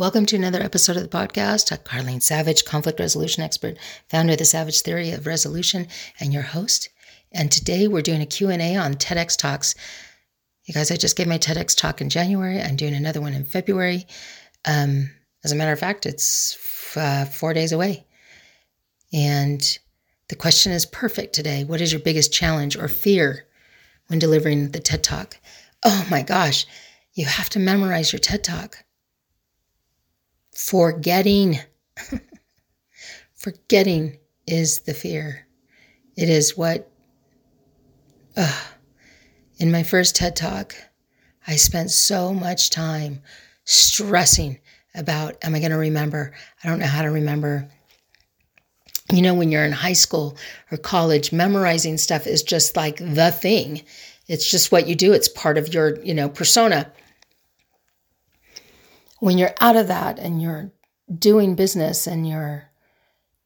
Welcome to another episode of the podcast. I'm Carlene Savage, conflict resolution expert, founder of the Savage Theory of Resolution, and your host. And today we're doing a Q&A on TEDx Talks. You guys, I just gave my TEDx talk in January. I'm doing another one in February. Um, as a matter of fact, it's uh, four days away. And the question is perfect today. What is your biggest challenge or fear when delivering the TED Talk? Oh my gosh, you have to memorize your TED Talk forgetting. forgetting is the fear. It is what, uh, in my first TED Talk, I spent so much time stressing about, am I going to remember? I don't know how to remember. You know, when you're in high school or college, memorizing stuff is just like the thing. It's just what you do. It's part of your, you know, persona when you're out of that and you're doing business and you're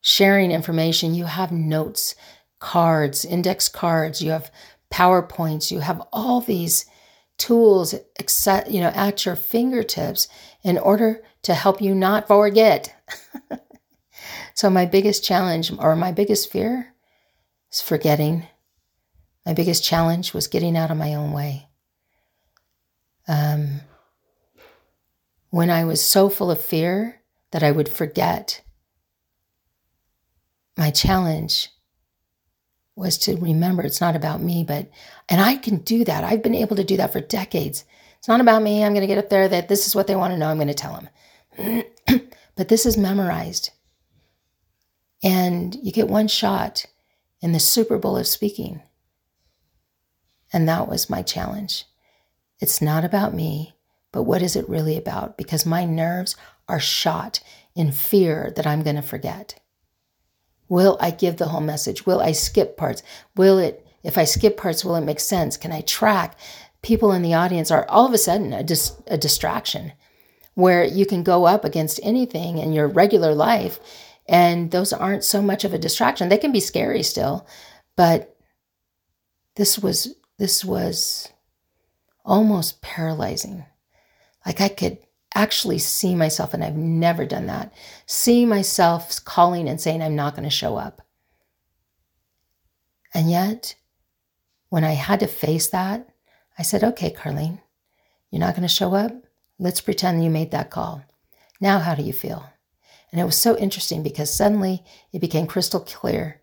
sharing information, you have notes, cards, index cards, you have PowerPoints, you have all these tools except, you know, at your fingertips in order to help you not forget. so my biggest challenge or my biggest fear is forgetting. My biggest challenge was getting out of my own way. Um, when I was so full of fear that I would forget. My challenge was to remember it's not about me, but, and I can do that. I've been able to do that for decades. It's not about me. I'm going to get up there that this is what they want to know. I'm going to tell them. but this is memorized. And you get one shot in the Super Bowl of speaking. And that was my challenge. It's not about me. But what is it really about? Because my nerves are shot in fear that I'm going to forget. Will I give the whole message? Will I skip parts? Will it, if I skip parts, will it make sense? Can I track? People in the audience are all of a sudden a, dis- a distraction where you can go up against anything in your regular life and those aren't so much of a distraction. They can be scary still, but this was this was almost paralyzing. Like I could actually see myself, and I've never done that, see myself calling and saying, I'm not going to show up. And yet, when I had to face that, I said, okay, Carlene, you're not going to show up? Let's pretend you made that call. Now, how do you feel? And it was so interesting because suddenly it became crystal clear.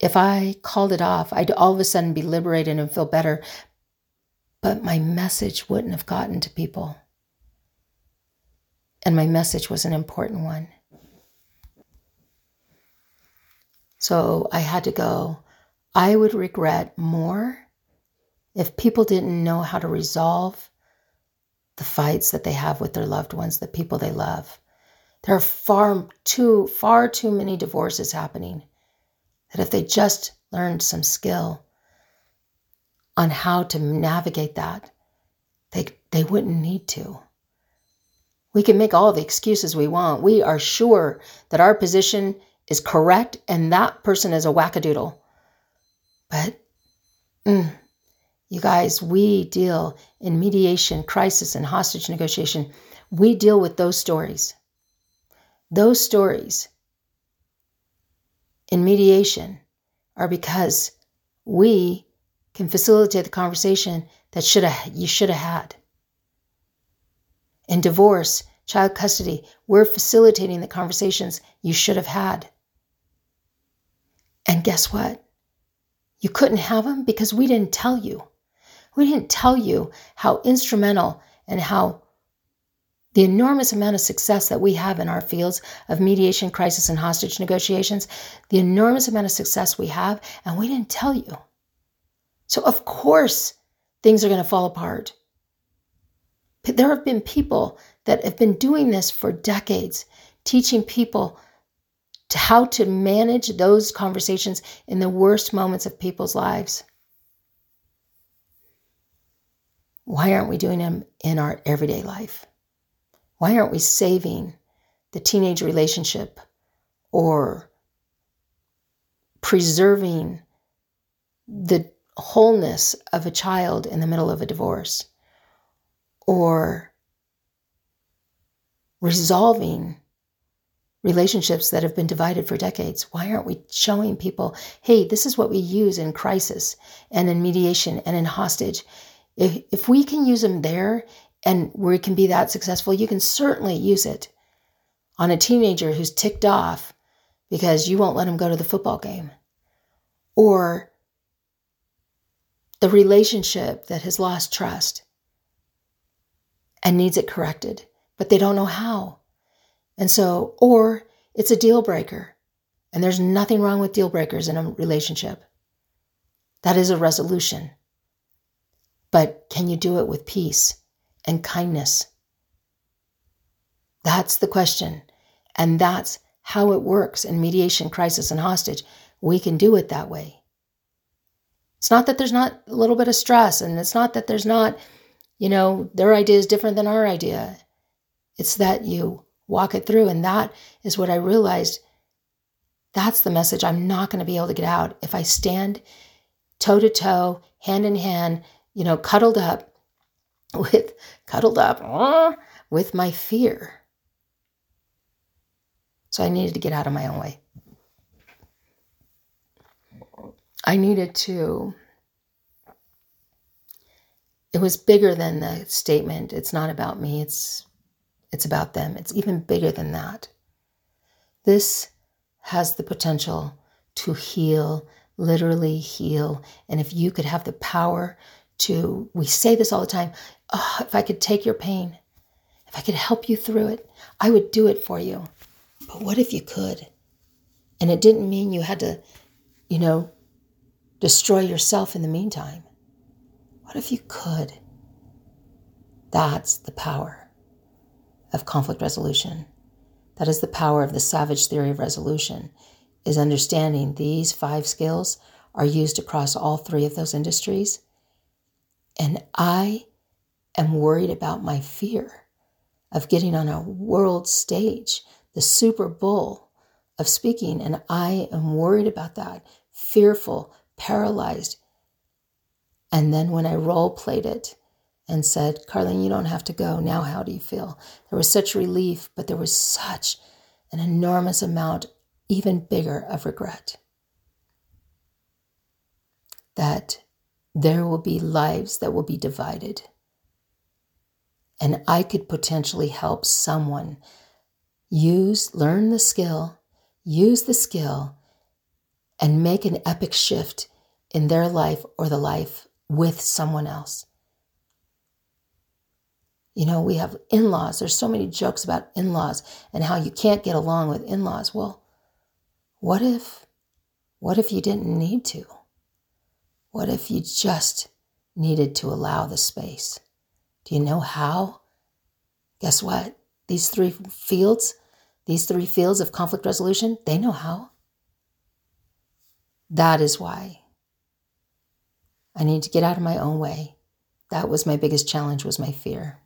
If I called it off, I'd all of a sudden be liberated and feel better, but my message wouldn't have gotten to people and my message was an important one. So I had to go. I would regret more if people didn't know how to resolve the fights that they have with their loved ones, the people they love. There are far too far too many divorces happening that if they just learned some skill on how to navigate that, they they wouldn't need to. We can make all the excuses we want. We are sure that our position is correct and that person is a wackadoodle. But, mm, you guys, we deal in mediation, crisis, and hostage negotiation. We deal with those stories. Those stories in mediation are because we can facilitate the conversation that should have you should have had. In divorce, child custody, we're facilitating the conversations you should have had. And guess what? You couldn't have them because we didn't tell you. We didn't tell you how instrumental and how the enormous amount of success that we have in our fields of mediation, crisis, and hostage negotiations, the enormous amount of success we have, and we didn't tell you. So, of course, things are going to fall apart. There have been people that have been doing this for decades, teaching people to how to manage those conversations in the worst moments of people's lives. Why aren't we doing them in our everyday life? Why aren't we saving the teenage relationship or preserving the wholeness of a child in the middle of a divorce? Or resolving relationships that have been divided for decades? Why aren't we showing people, hey, this is what we use in crisis and in mediation and in hostage? If, if we can use them there and where it can be that successful, you can certainly use it on a teenager who's ticked off because you won't let him go to the football game. Or the relationship that has lost trust and needs it corrected, but they don't know how. And so, or it's a deal breaker, and there's nothing wrong with deal breakers in a relationship. That is a resolution. But can you do it with peace and kindness? That's the question. And that's how it works in mediation, crisis, and hostage. We can do it that way. It's not that there's not a little bit of stress, and it's not that there's not, you know, their idea is different than our idea. It's that you walk it through. And that is what I realized. That's the message I'm not going to be able to get out if I stand toe to toe, hand in hand, you know, cuddled up with, cuddled up with my fear. So I needed to get out of my own way. I needed to. It was bigger than the statement. It's not about me. It's it's about them. It's even bigger than that. This has the potential to heal, literally heal. And if you could have the power to, we say this all the time oh, if I could take your pain, if I could help you through it, I would do it for you. But what if you could? And it didn't mean you had to, you know, destroy yourself in the meantime. What if you could? That's the power of conflict resolution. That is the power of the savage theory of resolution is understanding these five skills are used across all three of those industries. And I am worried about my fear of getting on a world stage, the Super Bowl of speaking. And I am worried about that, fearful, paralyzed. And then when I role played it and said, Carlene, you don't have to go. Now, how do you feel? There was such relief, but there was such an enormous amount, even bigger, of regret. That there will be lives that will be divided. And I could potentially help someone use, learn the skill, use the skill, and make an epic shift in their life or the life with someone else. You know, we have in laws. There's so many jokes about in laws and how you can't get along with in laws. Well, what if, what if you didn't need to? What if you just needed to allow the space? Do you know how? Guess what? These three fields, these three fields of conflict resolution, they know how. That is why I needed to get out of my own way. That was my biggest challenge was my fear.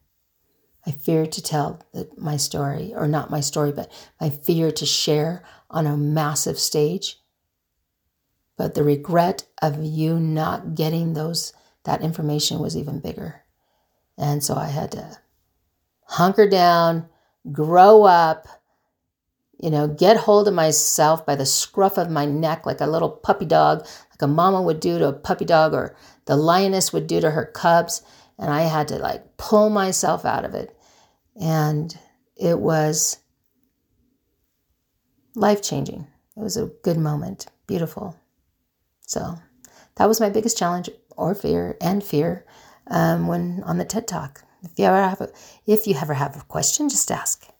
I feared to tell my story, or not my story, but my fear to share on a massive stage. But the regret of you not getting those that information was even bigger. And so I had to hunker down, grow up, you know, get hold of myself by the scruff of my neck like a little puppy dog, like a mama would do to a puppy dog or the lioness would do to her cubs. And I had to like pull myself out of it. And it was life changing. It was a good moment, beautiful. So that was my biggest challenge or fear and fear um, when on the TED Talk. If you ever have a, if you ever have a question, just ask.